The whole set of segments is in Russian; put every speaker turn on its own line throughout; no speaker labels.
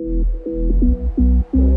Thank you.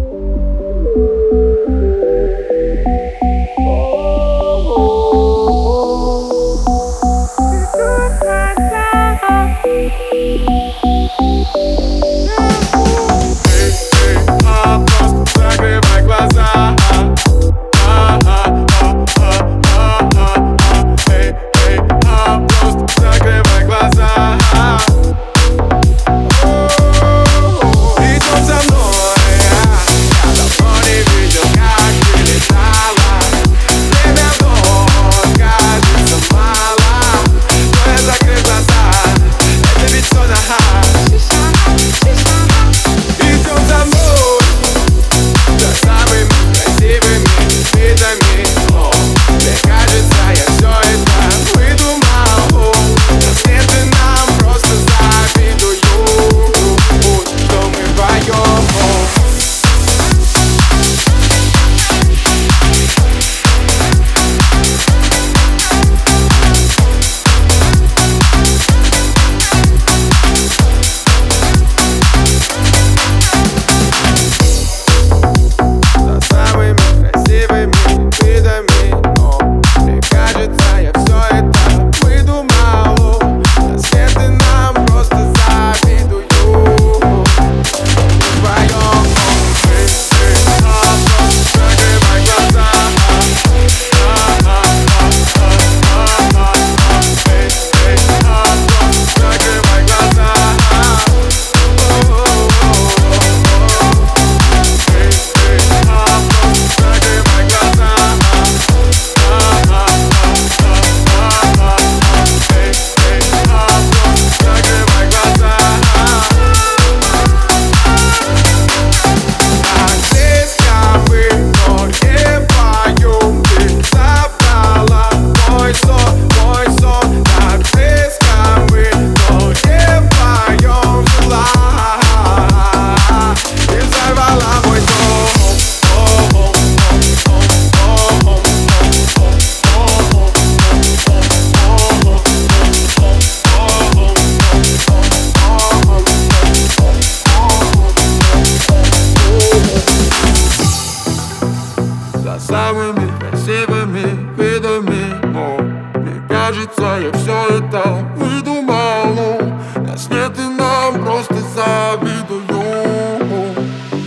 Самыми красивыми видами. Но мне кажется, я все это выдумал. Нас нет и нам просто завидую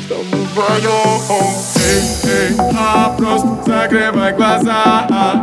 Что мы вдвоем Эй, эй, а, просто закрывай глаза